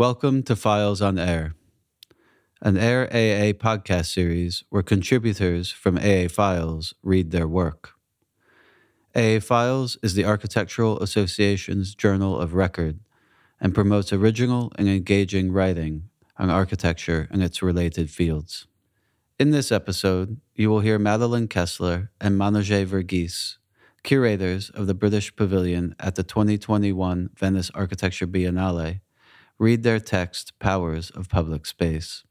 Welcome to Files on Air, an Air AA podcast series where contributors from AA Files read their work. AA Files is the Architectural Association's journal of record and promotes original and engaging writing on architecture and its related fields. In this episode, you will hear Madeleine Kessler and Manijeh Verghese, curators of the British Pavilion at the 2021 Venice Architecture Biennale read their text, Powers of Public Space.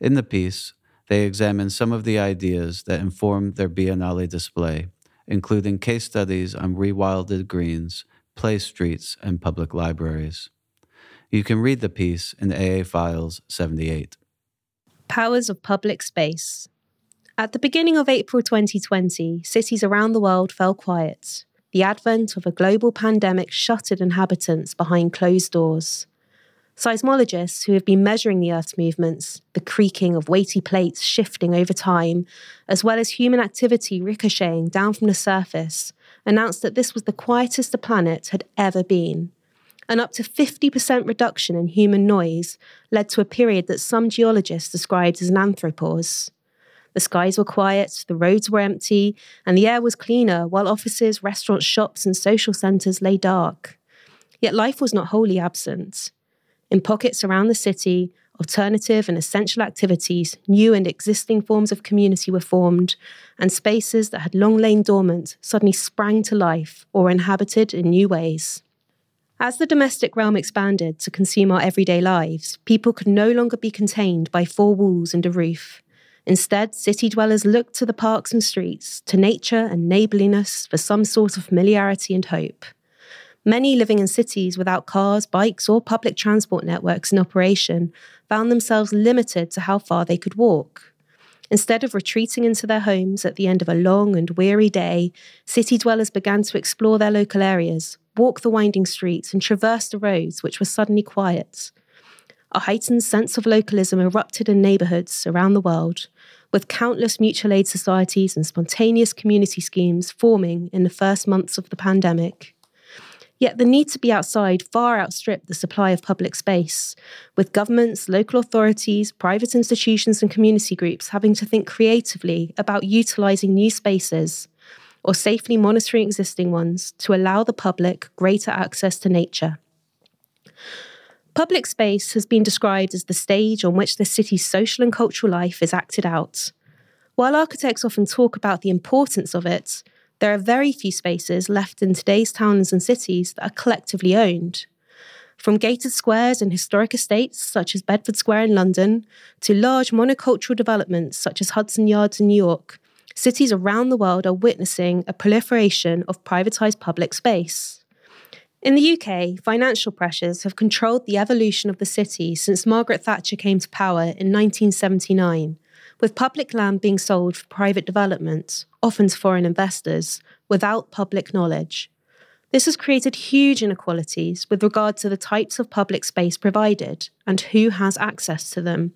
In the piece, they examine some of the ideas that informed their Biennale display, including case studies on rewilded greens, play streets, and public libraries. You can read the piece in AA Files 78. Powers of Public Space. At the beginning of April 2020, cities around the world fell quiet. The advent of a global pandemic shuttered inhabitants behind closed doors. Seismologists who have been measuring the Earth's movements, the creaking of weighty plates shifting over time, as well as human activity ricocheting down from the surface, announced that this was the quietest the planet had ever been. An up to 50% reduction in human noise led to a period that some geologists described as an anthropause. The skies were quiet, the roads were empty, and the air was cleaner, while offices, restaurants, shops, and social centres lay dark. Yet life was not wholly absent. In pockets around the city, alternative and essential activities, new and existing forms of community were formed, and spaces that had long lain dormant suddenly sprang to life or inhabited in new ways. As the domestic realm expanded to consume our everyday lives, people could no longer be contained by four walls and a roof. Instead, city dwellers looked to the parks and streets, to nature and neighbourliness for some sort of familiarity and hope. Many living in cities without cars, bikes, or public transport networks in operation found themselves limited to how far they could walk. Instead of retreating into their homes at the end of a long and weary day, city dwellers began to explore their local areas, walk the winding streets, and traverse the roads, which were suddenly quiet. A heightened sense of localism erupted in neighbourhoods around the world, with countless mutual aid societies and spontaneous community schemes forming in the first months of the pandemic. Yet the need to be outside far outstripped the supply of public space, with governments, local authorities, private institutions, and community groups having to think creatively about utilising new spaces or safely monitoring existing ones to allow the public greater access to nature. Public space has been described as the stage on which the city's social and cultural life is acted out. While architects often talk about the importance of it, there are very few spaces left in today's towns and cities that are collectively owned. From gated squares and historic estates such as Bedford Square in London to large monocultural developments such as Hudson Yards in New York, cities around the world are witnessing a proliferation of privatised public space. In the UK, financial pressures have controlled the evolution of the city since Margaret Thatcher came to power in 1979, with public land being sold for private development, often to foreign investors, without public knowledge. This has created huge inequalities with regard to the types of public space provided and who has access to them,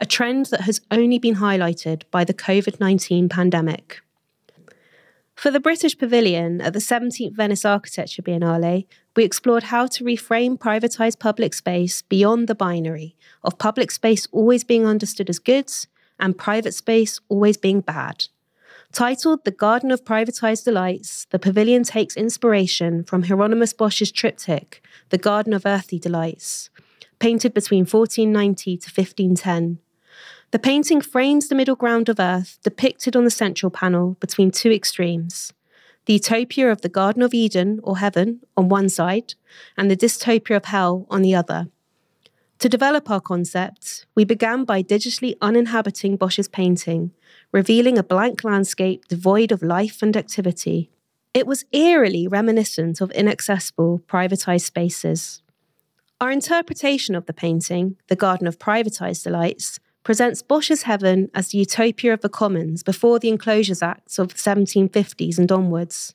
a trend that has only been highlighted by the COVID 19 pandemic. For the British Pavilion at the 17th Venice Architecture Biennale, we explored how to reframe privatised public space beyond the binary of public space always being understood as goods and private space always being bad. Titled The Garden of Privatized Delights, the pavilion takes inspiration from Hieronymus Bosch's triptych, The Garden of Earthly Delights, painted between 1490 to 1510. The painting frames the middle ground of Earth depicted on the central panel between two extremes the utopia of the Garden of Eden or heaven on one side, and the dystopia of hell on the other. To develop our concept, we began by digitally uninhabiting Bosch's painting, revealing a blank landscape devoid of life and activity. It was eerily reminiscent of inaccessible, privatized spaces. Our interpretation of the painting, The Garden of Privatized Delights, presents Bosch's heaven as the utopia of the commons before the Enclosures Acts of the 1750s and onwards.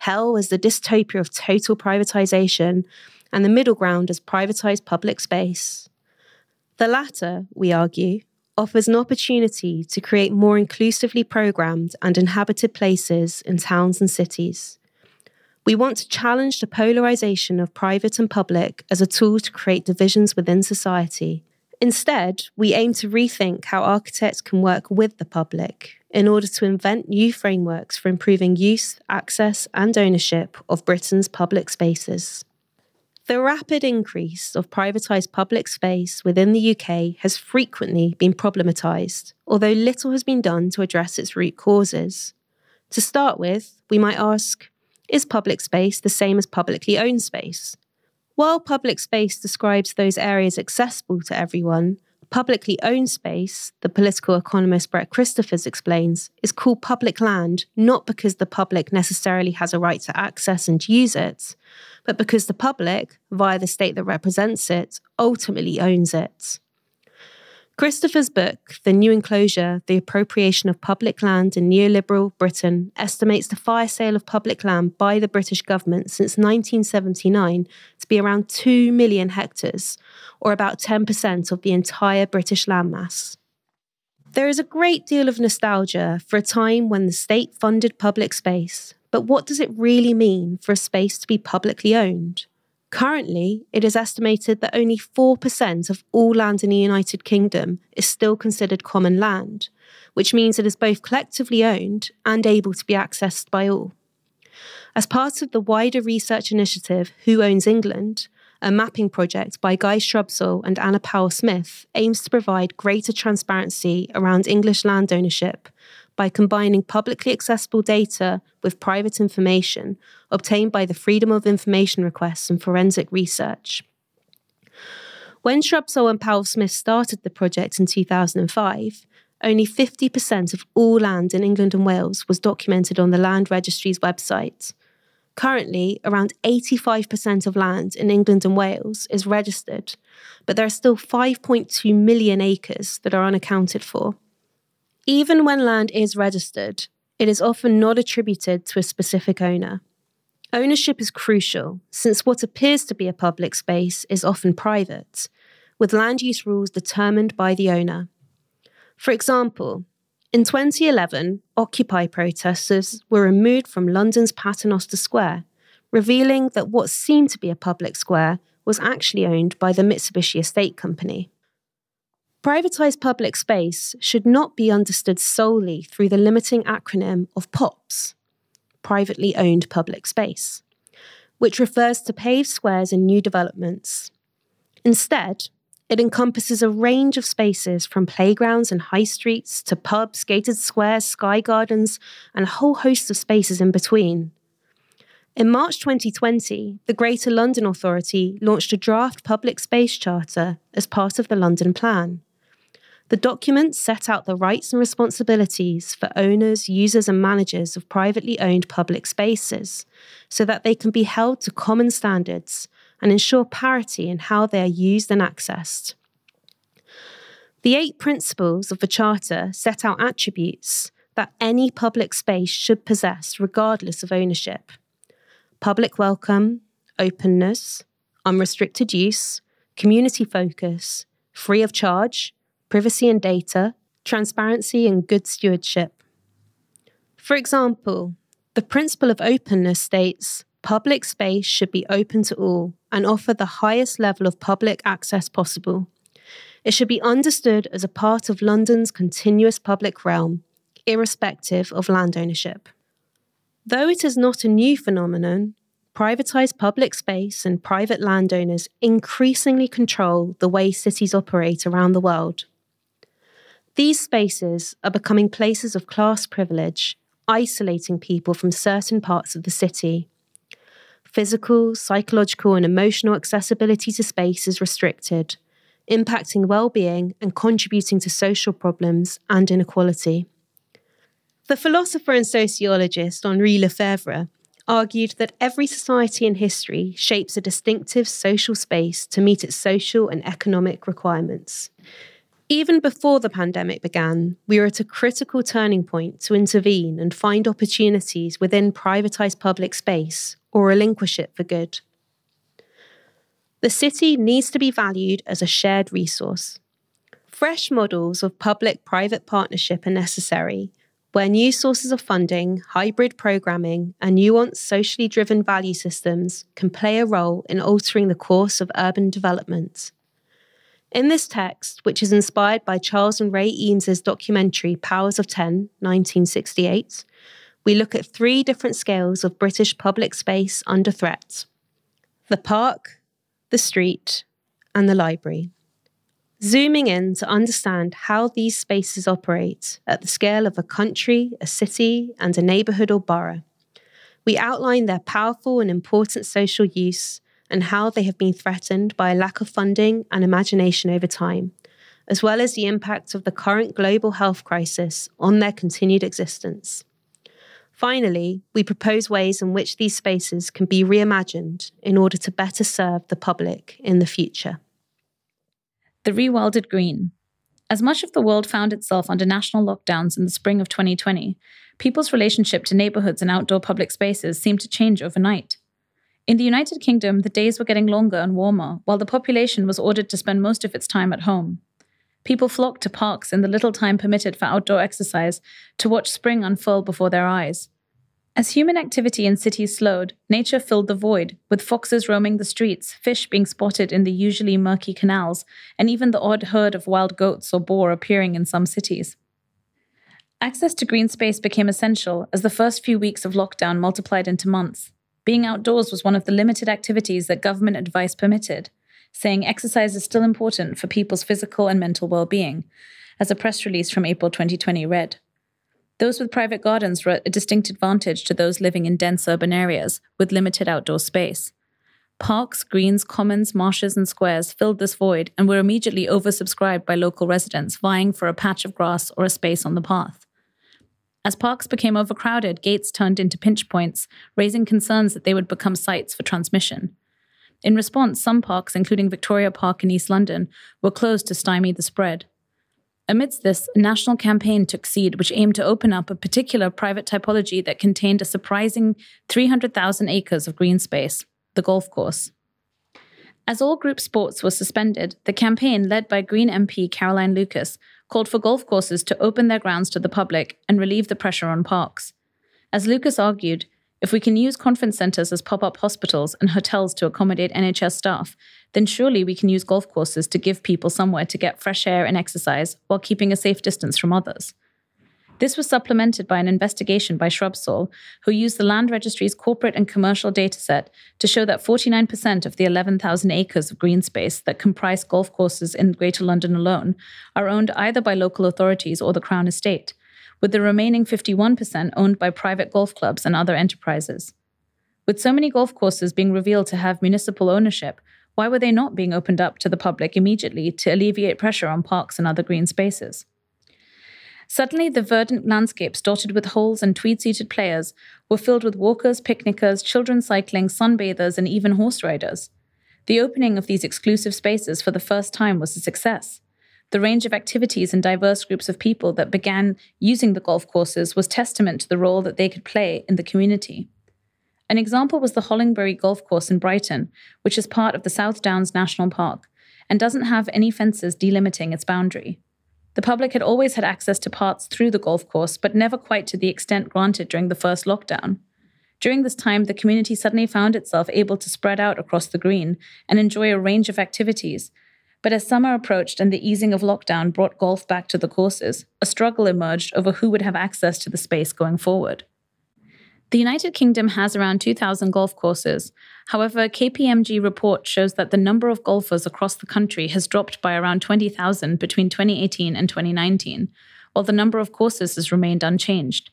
Hell as the dystopia of total privatization and the middle ground as privatised public space. The latter, we argue, offers an opportunity to create more inclusively programmed and inhabited places in towns and cities. We want to challenge the polarization of private and public as a tool to create divisions within society. Instead, we aim to rethink how architects can work with the public in order to invent new frameworks for improving use, access, and ownership of Britain's public spaces. The rapid increase of privatised public space within the UK has frequently been problematised, although little has been done to address its root causes. To start with, we might ask is public space the same as publicly owned space? While public space describes those areas accessible to everyone, publicly owned space, the political economist Brett Christophers explains, is called public land not because the public necessarily has a right to access and use it, but because the public, via the state that represents it, ultimately owns it. Christophers' book, The New Enclosure The Appropriation of Public Land in Neoliberal Britain, estimates the fire sale of public land by the British government since 1979 to be around 2 million hectares, or about 10% of the entire British landmass. There is a great deal of nostalgia for a time when the state funded public space, but what does it really mean for a space to be publicly owned? Currently, it is estimated that only 4% of all land in the United Kingdom is still considered common land, which means it is both collectively owned and able to be accessed by all. As part of the wider research initiative Who Owns England, a mapping project by Guy Shrubsole and Anna Powell Smith aims to provide greater transparency around English land ownership by combining publicly accessible data with private information obtained by the Freedom of Information requests and forensic research. When Shrubsole and Powell Smith started the project in 2005, only 50% of all land in England and Wales was documented on the Land Registry's website. Currently, around 85% of land in England and Wales is registered, but there are still 5.2 million acres that are unaccounted for. Even when land is registered, it is often not attributed to a specific owner. Ownership is crucial, since what appears to be a public space is often private, with land use rules determined by the owner. For example, in 2011, Occupy protesters were removed from London's Paternoster Square, revealing that what seemed to be a public square was actually owned by the Mitsubishi Estate Company. Privatised public space should not be understood solely through the limiting acronym of POPs, privately owned public space, which refers to paved squares in new developments. Instead, it encompasses a range of spaces from playgrounds and high streets to pubs, gated squares, sky gardens, and a whole host of spaces in between. In March 2020, the Greater London Authority launched a draft public space charter as part of the London Plan. The document set out the rights and responsibilities for owners, users, and managers of privately owned public spaces so that they can be held to common standards and ensure parity in how they are used and accessed. The eight principles of the Charter set out attributes that any public space should possess regardless of ownership public welcome, openness, unrestricted use, community focus, free of charge, privacy and data, transparency, and good stewardship. For example, the principle of openness states public space should be open to all and offer the highest level of public access possible. It should be understood as a part of London's continuous public realm, irrespective of land ownership. Though it is not a new phenomenon, privatised public space and private landowners increasingly control the way cities operate around the world. These spaces are becoming places of class privilege, isolating people from certain parts of the city. Physical, psychological, and emotional accessibility to space is restricted, impacting well being and contributing to social problems and inequality. The philosopher and sociologist Henri Lefebvre argued that every society in history shapes a distinctive social space to meet its social and economic requirements. Even before the pandemic began, we were at a critical turning point to intervene and find opportunities within privatised public space or relinquish it for good. The city needs to be valued as a shared resource. Fresh models of public private partnership are necessary, where new sources of funding, hybrid programming, and nuanced socially driven value systems can play a role in altering the course of urban development. In this text, which is inspired by Charles and Ray Eames' documentary Powers of Ten, 1968, we look at three different scales of British public space under threat the park, the street, and the library. Zooming in to understand how these spaces operate at the scale of a country, a city, and a neighbourhood or borough. We outline their powerful and important social use and how they have been threatened by a lack of funding and imagination over time, as well as the impact of the current global health crisis on their continued existence. Finally, we propose ways in which these spaces can be reimagined in order to better serve the public in the future. The Rewilded Green. As much of the world found itself under national lockdowns in the spring of 2020, people's relationship to neighborhoods and outdoor public spaces seemed to change overnight. In the United Kingdom, the days were getting longer and warmer, while the population was ordered to spend most of its time at home. People flocked to parks in the little time permitted for outdoor exercise to watch spring unfurl before their eyes. As human activity in cities slowed, nature filled the void, with foxes roaming the streets, fish being spotted in the usually murky canals, and even the odd herd of wild goats or boar appearing in some cities. Access to green space became essential as the first few weeks of lockdown multiplied into months. Being outdoors was one of the limited activities that government advice permitted, saying exercise is still important for people's physical and mental well being, as a press release from April 2020 read. Those with private gardens were a distinct advantage to those living in dense urban areas with limited outdoor space. Parks, greens, commons, marshes, and squares filled this void and were immediately oversubscribed by local residents vying for a patch of grass or a space on the path. As parks became overcrowded, gates turned into pinch points, raising concerns that they would become sites for transmission. In response, some parks, including Victoria Park in East London, were closed to stymie the spread. Amidst this, a national campaign took seed which aimed to open up a particular private typology that contained a surprising 300,000 acres of green space, the golf course. As all group sports were suspended, the campaign, led by Green MP Caroline Lucas, called for golf courses to open their grounds to the public and relieve the pressure on parks. As Lucas argued, if we can use conference centres as pop up hospitals and hotels to accommodate NHS staff, then surely we can use golf courses to give people somewhere to get fresh air and exercise while keeping a safe distance from others. This was supplemented by an investigation by Shrubsole, who used the Land Registry's corporate and commercial dataset to show that 49% of the 11,000 acres of green space that comprise golf courses in Greater London alone are owned either by local authorities or the Crown Estate, with the remaining 51% owned by private golf clubs and other enterprises. With so many golf courses being revealed to have municipal ownership, why were they not being opened up to the public immediately to alleviate pressure on parks and other green spaces? Suddenly, the verdant landscapes dotted with holes and tweed seated players were filled with walkers, picnickers, children cycling, sunbathers, and even horse riders. The opening of these exclusive spaces for the first time was a success. The range of activities and diverse groups of people that began using the golf courses was testament to the role that they could play in the community. An example was the Hollingbury Golf Course in Brighton, which is part of the South Downs National Park and doesn't have any fences delimiting its boundary. The public had always had access to parts through the golf course, but never quite to the extent granted during the first lockdown. During this time, the community suddenly found itself able to spread out across the green and enjoy a range of activities. But as summer approached and the easing of lockdown brought golf back to the courses, a struggle emerged over who would have access to the space going forward. The United Kingdom has around 2,000 golf courses. However, KPMG report shows that the number of golfers across the country has dropped by around 20,000 between 2018 and 2019, while the number of courses has remained unchanged.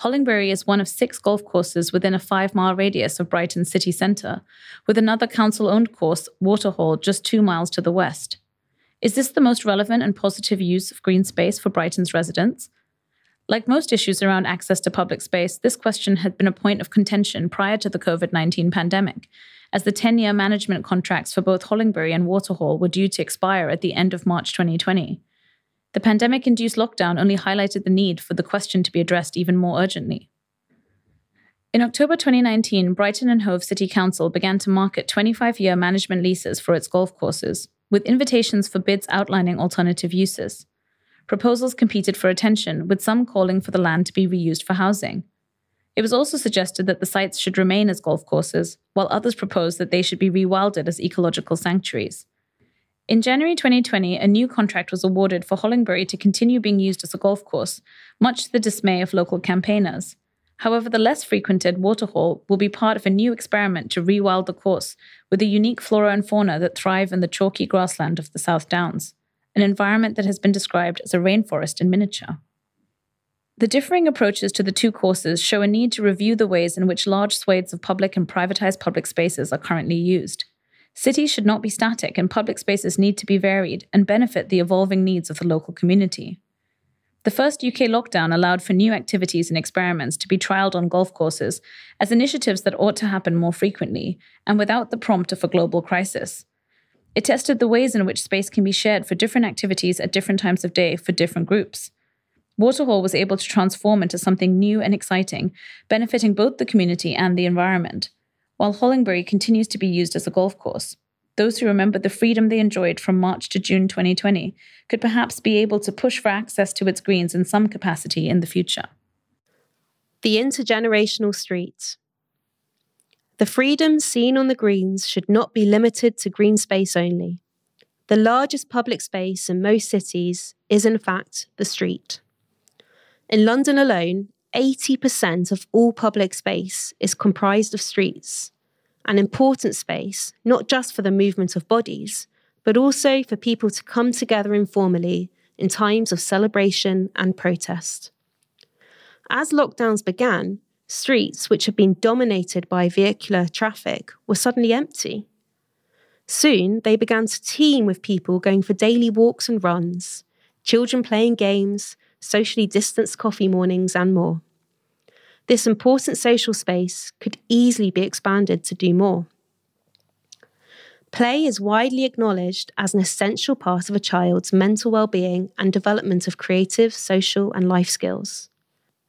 Hollingbury is one of six golf courses within a five mile radius of Brighton city centre, with another council owned course, Waterhall, just two miles to the west. Is this the most relevant and positive use of green space for Brighton's residents? Like most issues around access to public space, this question had been a point of contention prior to the COVID 19 pandemic, as the 10 year management contracts for both Hollingbury and Waterhall were due to expire at the end of March 2020. The pandemic induced lockdown only highlighted the need for the question to be addressed even more urgently. In October 2019, Brighton and Hove City Council began to market 25 year management leases for its golf courses, with invitations for bids outlining alternative uses. Proposals competed for attention, with some calling for the land to be reused for housing. It was also suggested that the sites should remain as golf courses, while others proposed that they should be rewilded as ecological sanctuaries. In January 2020, a new contract was awarded for Hollingbury to continue being used as a golf course, much to the dismay of local campaigners. However, the less frequented Waterhall will be part of a new experiment to rewild the course with the unique flora and fauna that thrive in the chalky grassland of the South Downs, an environment that has been described as a rainforest in miniature. The differing approaches to the two courses show a need to review the ways in which large swathes of public and privatized public spaces are currently used. Cities should not be static, and public spaces need to be varied and benefit the evolving needs of the local community. The first UK lockdown allowed for new activities and experiments to be trialled on golf courses as initiatives that ought to happen more frequently and without the prompt of a global crisis. It tested the ways in which space can be shared for different activities at different times of day for different groups. Waterhall was able to transform into something new and exciting, benefiting both the community and the environment, while Hollingbury continues to be used as a golf course. Those who remember the freedom they enjoyed from March to June 2020 could perhaps be able to push for access to its greens in some capacity in the future. The intergenerational street. The freedom seen on the greens should not be limited to green space only. The largest public space in most cities is, in fact, the street. In London alone, 80% of all public space is comprised of streets, an important space not just for the movement of bodies, but also for people to come together informally in times of celebration and protest. As lockdowns began, streets which had been dominated by vehicular traffic were suddenly empty. Soon, they began to teem with people going for daily walks and runs, children playing games, socially distanced coffee mornings, and more. This important social space could easily be expanded to do more. Play is widely acknowledged as an essential part of a child's mental well-being and development of creative, social, and life skills.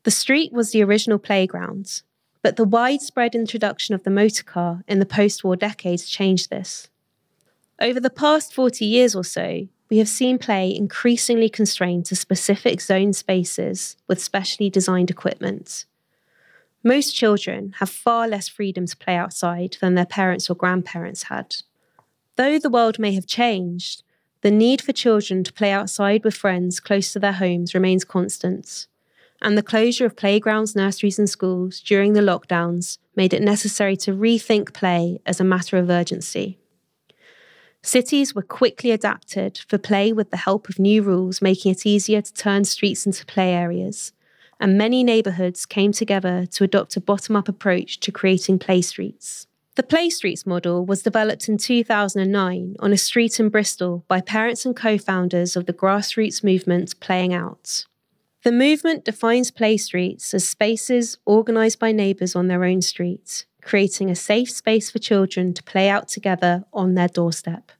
The street was the original playground, but the widespread introduction of the motor car in the post war decades changed this. Over the past 40 years or so, we have seen play increasingly constrained to specific zone spaces with specially designed equipment. Most children have far less freedom to play outside than their parents or grandparents had. Though the world may have changed, the need for children to play outside with friends close to their homes remains constant, and the closure of playgrounds, nurseries, and schools during the lockdowns made it necessary to rethink play as a matter of urgency. Cities were quickly adapted for play with the help of new rules, making it easier to turn streets into play areas. And many neighbourhoods came together to adopt a bottom up approach to creating play streets. The Play Streets model was developed in 2009 on a street in Bristol by parents and co founders of the grassroots movement Playing Out. The movement defines play streets as spaces organised by neighbours on their own streets, creating a safe space for children to play out together on their doorstep.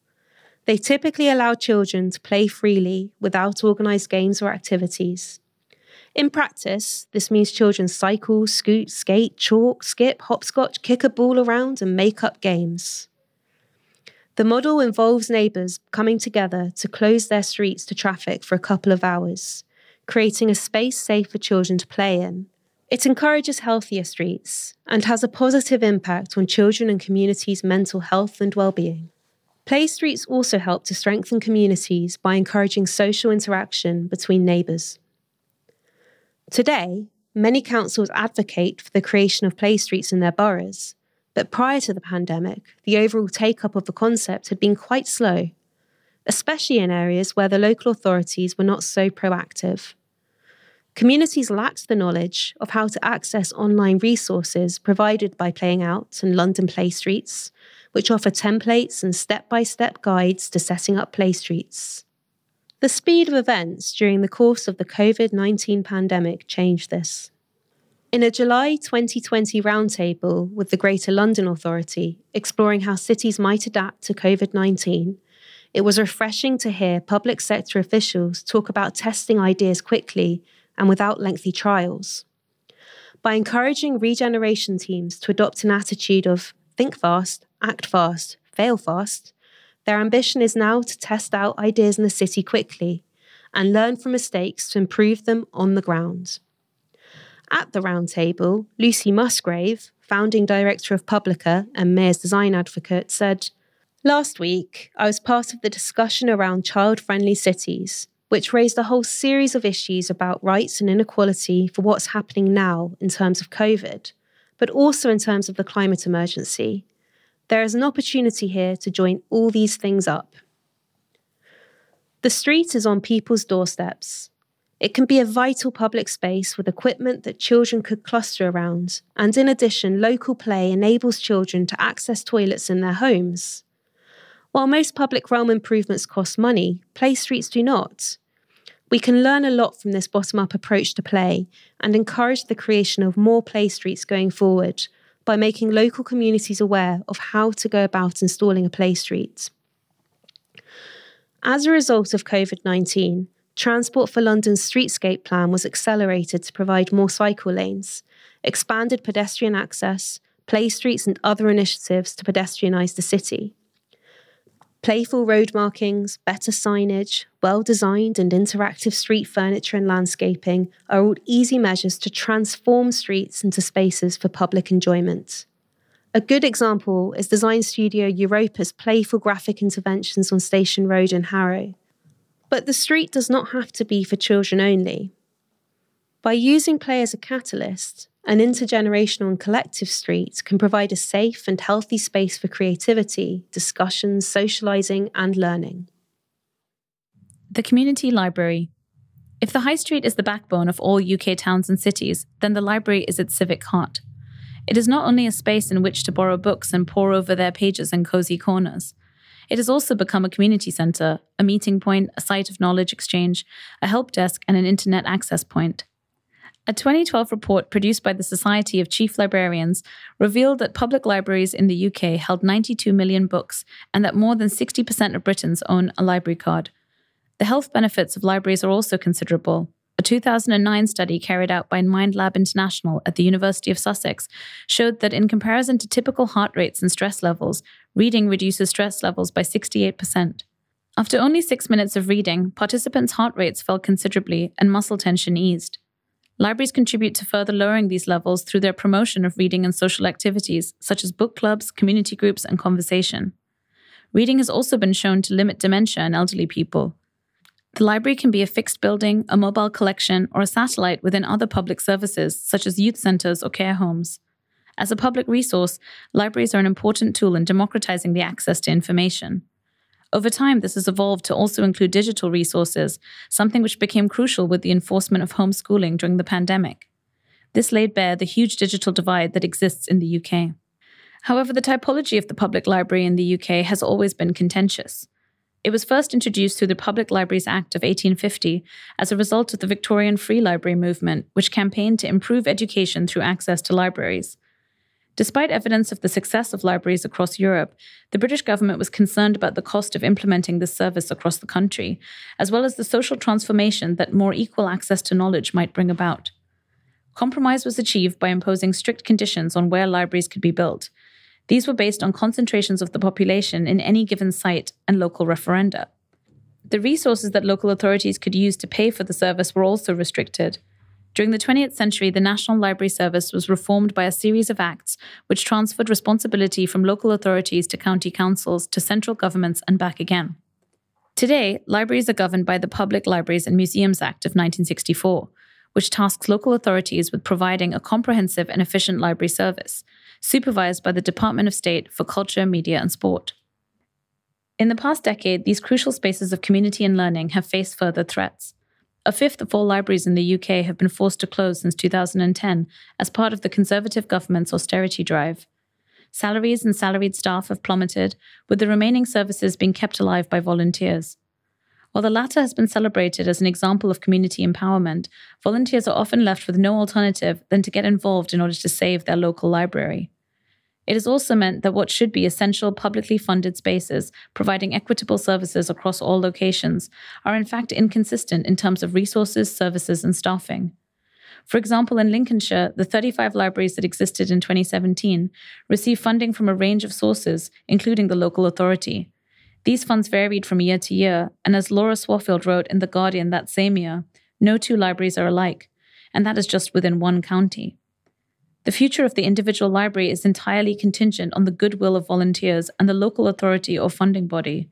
They typically allow children to play freely without organised games or activities. In practice, this means children cycle, scoot, skate, chalk, skip, hopscotch, kick a ball around, and make up games. The model involves neighbours coming together to close their streets to traffic for a couple of hours, creating a space safe for children to play in it encourages healthier streets and has a positive impact on children and communities' mental health and well-being. Play streets also help to strengthen communities by encouraging social interaction between neighbours. Today, many councils advocate for the creation of play streets in their boroughs, but prior to the pandemic, the overall take up of the concept had been quite slow, especially in areas where the local authorities were not so proactive. Communities lacked the knowledge of how to access online resources provided by Playing Out and London Play Streets, which offer templates and step by step guides to setting up play streets. The speed of events during the course of the COVID 19 pandemic changed this. In a July 2020 roundtable with the Greater London Authority exploring how cities might adapt to COVID 19, it was refreshing to hear public sector officials talk about testing ideas quickly and without lengthy trials. By encouraging regeneration teams to adopt an attitude of think fast, act fast, fail fast, their ambition is now to test out ideas in the city quickly and learn from mistakes to improve them on the ground. At the roundtable, Lucy Musgrave, founding director of Publica and Mayor's design advocate, said, Last week, I was part of the discussion around child friendly cities, which raised a whole series of issues about rights and inequality for what's happening now in terms of COVID, but also in terms of the climate emergency. There is an opportunity here to join all these things up. The street is on people's doorsteps. It can be a vital public space with equipment that children could cluster around, and in addition, local play enables children to access toilets in their homes. While most public realm improvements cost money, play streets do not. We can learn a lot from this bottom up approach to play and encourage the creation of more play streets going forward by making local communities aware of how to go about installing a play street. As a result of COVID 19, Transport for London's streetscape plan was accelerated to provide more cycle lanes, expanded pedestrian access, play streets, and other initiatives to pedestrianise the city. Playful road markings, better signage, well designed and interactive street furniture and landscaping are all easy measures to transform streets into spaces for public enjoyment. A good example is design studio Europa's playful graphic interventions on Station Road in Harrow. But the street does not have to be for children only. By using play as a catalyst, an intergenerational and collective street can provide a safe and healthy space for creativity, discussions, socialising, and learning. The Community Library. If the High Street is the backbone of all UK towns and cities, then the library is its civic heart. It is not only a space in which to borrow books and pore over their pages in cosy corners. It has also become a community centre, a meeting point, a site of knowledge exchange, a help desk, and an internet access point. A 2012 report produced by the Society of Chief Librarians revealed that public libraries in the UK held 92 million books and that more than 60% of Britons own a library card. The health benefits of libraries are also considerable. A 2009 study carried out by MindLab International at the University of Sussex showed that, in comparison to typical heart rates and stress levels, reading reduces stress levels by 68%. After only six minutes of reading, participants' heart rates fell considerably and muscle tension eased. Libraries contribute to further lowering these levels through their promotion of reading and social activities, such as book clubs, community groups, and conversation. Reading has also been shown to limit dementia in elderly people. The library can be a fixed building, a mobile collection, or a satellite within other public services, such as youth centres or care homes. As a public resource, libraries are an important tool in democratizing the access to information. Over time, this has evolved to also include digital resources, something which became crucial with the enforcement of homeschooling during the pandemic. This laid bare the huge digital divide that exists in the UK. However, the typology of the public library in the UK has always been contentious. It was first introduced through the Public Libraries Act of 1850 as a result of the Victorian Free Library movement, which campaigned to improve education through access to libraries. Despite evidence of the success of libraries across Europe, the British government was concerned about the cost of implementing this service across the country, as well as the social transformation that more equal access to knowledge might bring about. Compromise was achieved by imposing strict conditions on where libraries could be built, these were based on concentrations of the population in any given site and local referenda. The resources that local authorities could use to pay for the service were also restricted. During the 20th century, the National Library Service was reformed by a series of acts which transferred responsibility from local authorities to county councils to central governments and back again. Today, libraries are governed by the Public Libraries and Museums Act of 1964, which tasks local authorities with providing a comprehensive and efficient library service, supervised by the Department of State for Culture, Media and Sport. In the past decade, these crucial spaces of community and learning have faced further threats. A fifth of all libraries in the UK have been forced to close since 2010 as part of the Conservative government's austerity drive. Salaries and salaried staff have plummeted, with the remaining services being kept alive by volunteers. While the latter has been celebrated as an example of community empowerment, volunteers are often left with no alternative than to get involved in order to save their local library. It has also meant that what should be essential publicly funded spaces, providing equitable services across all locations, are in fact inconsistent in terms of resources, services, and staffing. For example, in Lincolnshire, the 35 libraries that existed in 2017 received funding from a range of sources, including the local authority. These funds varied from year to year, and as Laura Swaffield wrote in The Guardian that same year, no two libraries are alike, and that is just within one county. The future of the individual library is entirely contingent on the goodwill of volunteers and the local authority or funding body.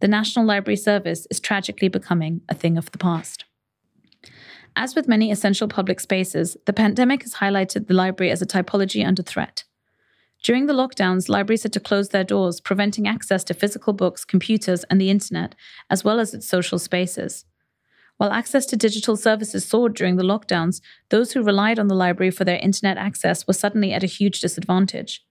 The National Library Service is tragically becoming a thing of the past. As with many essential public spaces, the pandemic has highlighted the library as a typology under threat. During the lockdowns, libraries had to close their doors, preventing access to physical books, computers, and the internet, as well as its social spaces. While access to digital services soared during the lockdowns, those who relied on the library for their internet access were suddenly at a huge disadvantage.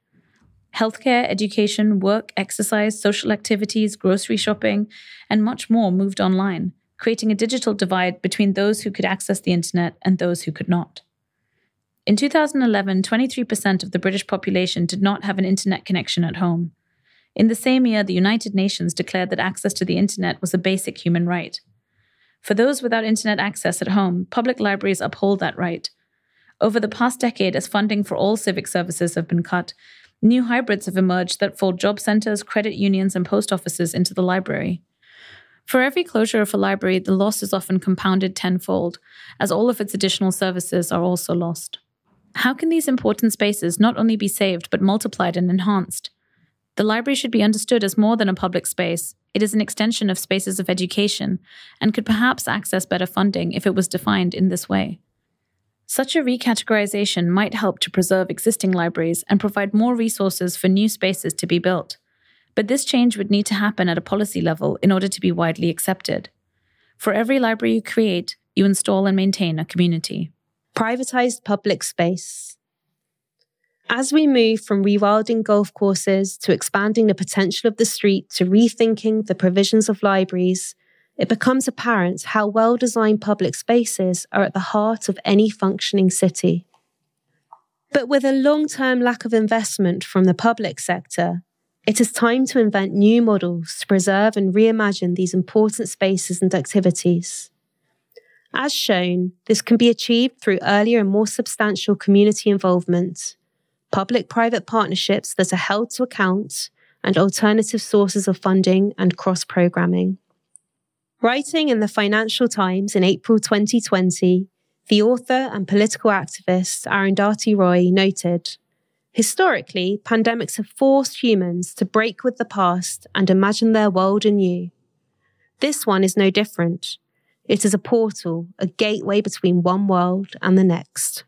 Healthcare, education, work, exercise, social activities, grocery shopping, and much more moved online, creating a digital divide between those who could access the internet and those who could not. In 2011, 23% of the British population did not have an internet connection at home. In the same year, the United Nations declared that access to the internet was a basic human right. For those without internet access at home, public libraries uphold that right. Over the past decade, as funding for all civic services have been cut, new hybrids have emerged that fold job centers, credit unions, and post offices into the library. For every closure of a library, the loss is often compounded tenfold, as all of its additional services are also lost. How can these important spaces not only be saved, but multiplied and enhanced? The library should be understood as more than a public space. It is an extension of spaces of education and could perhaps access better funding if it was defined in this way. Such a recategorization might help to preserve existing libraries and provide more resources for new spaces to be built. But this change would need to happen at a policy level in order to be widely accepted. For every library you create, you install and maintain a community. Privatized public space. As we move from rewilding golf courses to expanding the potential of the street to rethinking the provisions of libraries, it becomes apparent how well designed public spaces are at the heart of any functioning city. But with a long term lack of investment from the public sector, it is time to invent new models to preserve and reimagine these important spaces and activities. As shown, this can be achieved through earlier and more substantial community involvement public private partnerships that are held to account, and alternative sources of funding and cross programming. Writing in the Financial Times in April 2020, the author and political activist Arundhati Roy noted Historically, pandemics have forced humans to break with the past and imagine their world anew. This one is no different. It is a portal, a gateway between one world and the next.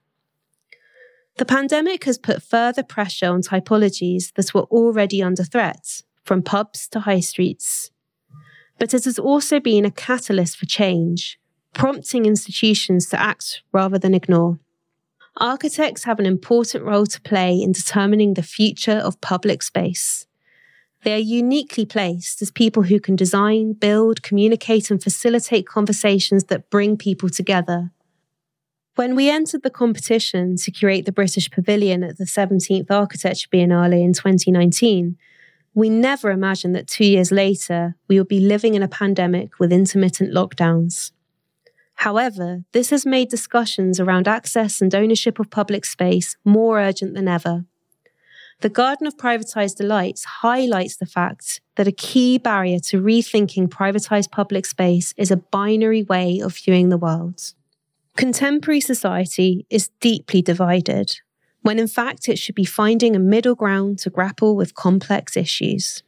The pandemic has put further pressure on typologies that were already under threat, from pubs to high streets. But it has also been a catalyst for change, prompting institutions to act rather than ignore. Architects have an important role to play in determining the future of public space. They are uniquely placed as people who can design, build, communicate, and facilitate conversations that bring people together when we entered the competition to curate the British Pavilion at the 17th Architecture Biennale in 2019, we never imagined that two years later we would be living in a pandemic with intermittent lockdowns. However, this has made discussions around access and ownership of public space more urgent than ever. The Garden of Privatised Delights highlights the fact that a key barrier to rethinking privatised public space is a binary way of viewing the world. Contemporary society is deeply divided, when in fact it should be finding a middle ground to grapple with complex issues.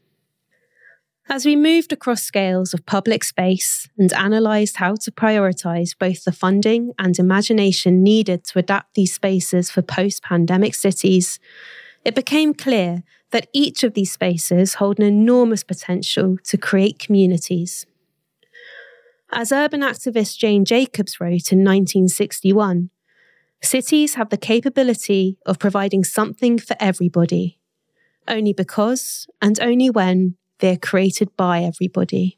As we moved across scales of public space and analysed how to prioritise both the funding and imagination needed to adapt these spaces for post pandemic cities, it became clear that each of these spaces hold an enormous potential to create communities. As urban activist Jane Jacobs wrote in 1961, cities have the capability of providing something for everybody, only because and only when they are created by everybody.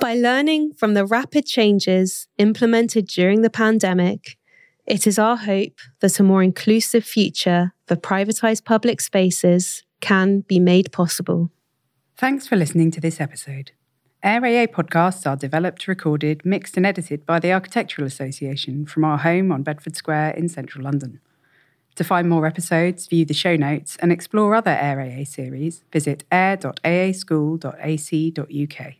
By learning from the rapid changes implemented during the pandemic, it is our hope that a more inclusive future for privatised public spaces can be made possible. Thanks for listening to this episode. Air AA podcasts are developed, recorded, mixed, and edited by the Architectural Association from our home on Bedford Square in central London. To find more episodes, view the show notes, and explore other AIR AA series, visit air.aaschool.ac.uk.